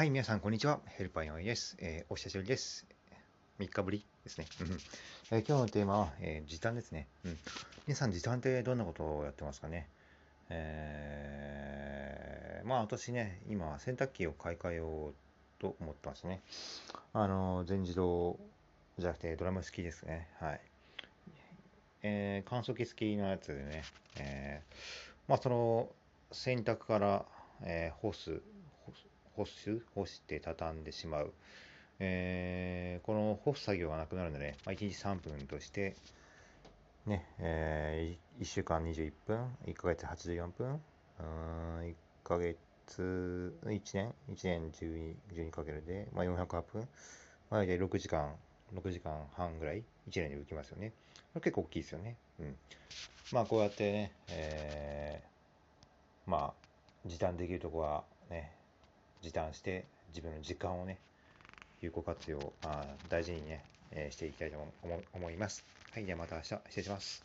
はい、皆さん、こんにちは。ヘルパーヨンです、えー、お久しぶりです。3日ぶりですね。えー、今日のテーマは、えー、時短ですね、うん。皆さん、時短ってどんなことをやってますかね？えー、まあ、私ね、今、洗濯機を買い替えようと思ってますね。あの、全自動じゃなくて、ドラム式ですね。はい。えー、乾燥機付きのやつでね、えー、まあ、その、洗濯から、えー、干す、干す、干して畳んでしまう。えー、この干す作業がなくなるので、まあ、1日3分として、ね、えー、1週間21分、1ヶ月84分、うん、1ヶ月、1年、1年 12, 12かけるで、まあ、408分、まあ、大体6時間、6時間半ぐらい、1年で浮きますよね。これ結構大きいですよね。うん。まあ、こうやってね、えー、まあ、時短できるとこはね、時短して自分の時間をね、有効活用、あ大事にね、えー、していきたいと思います。はい、ではまた明日失礼します。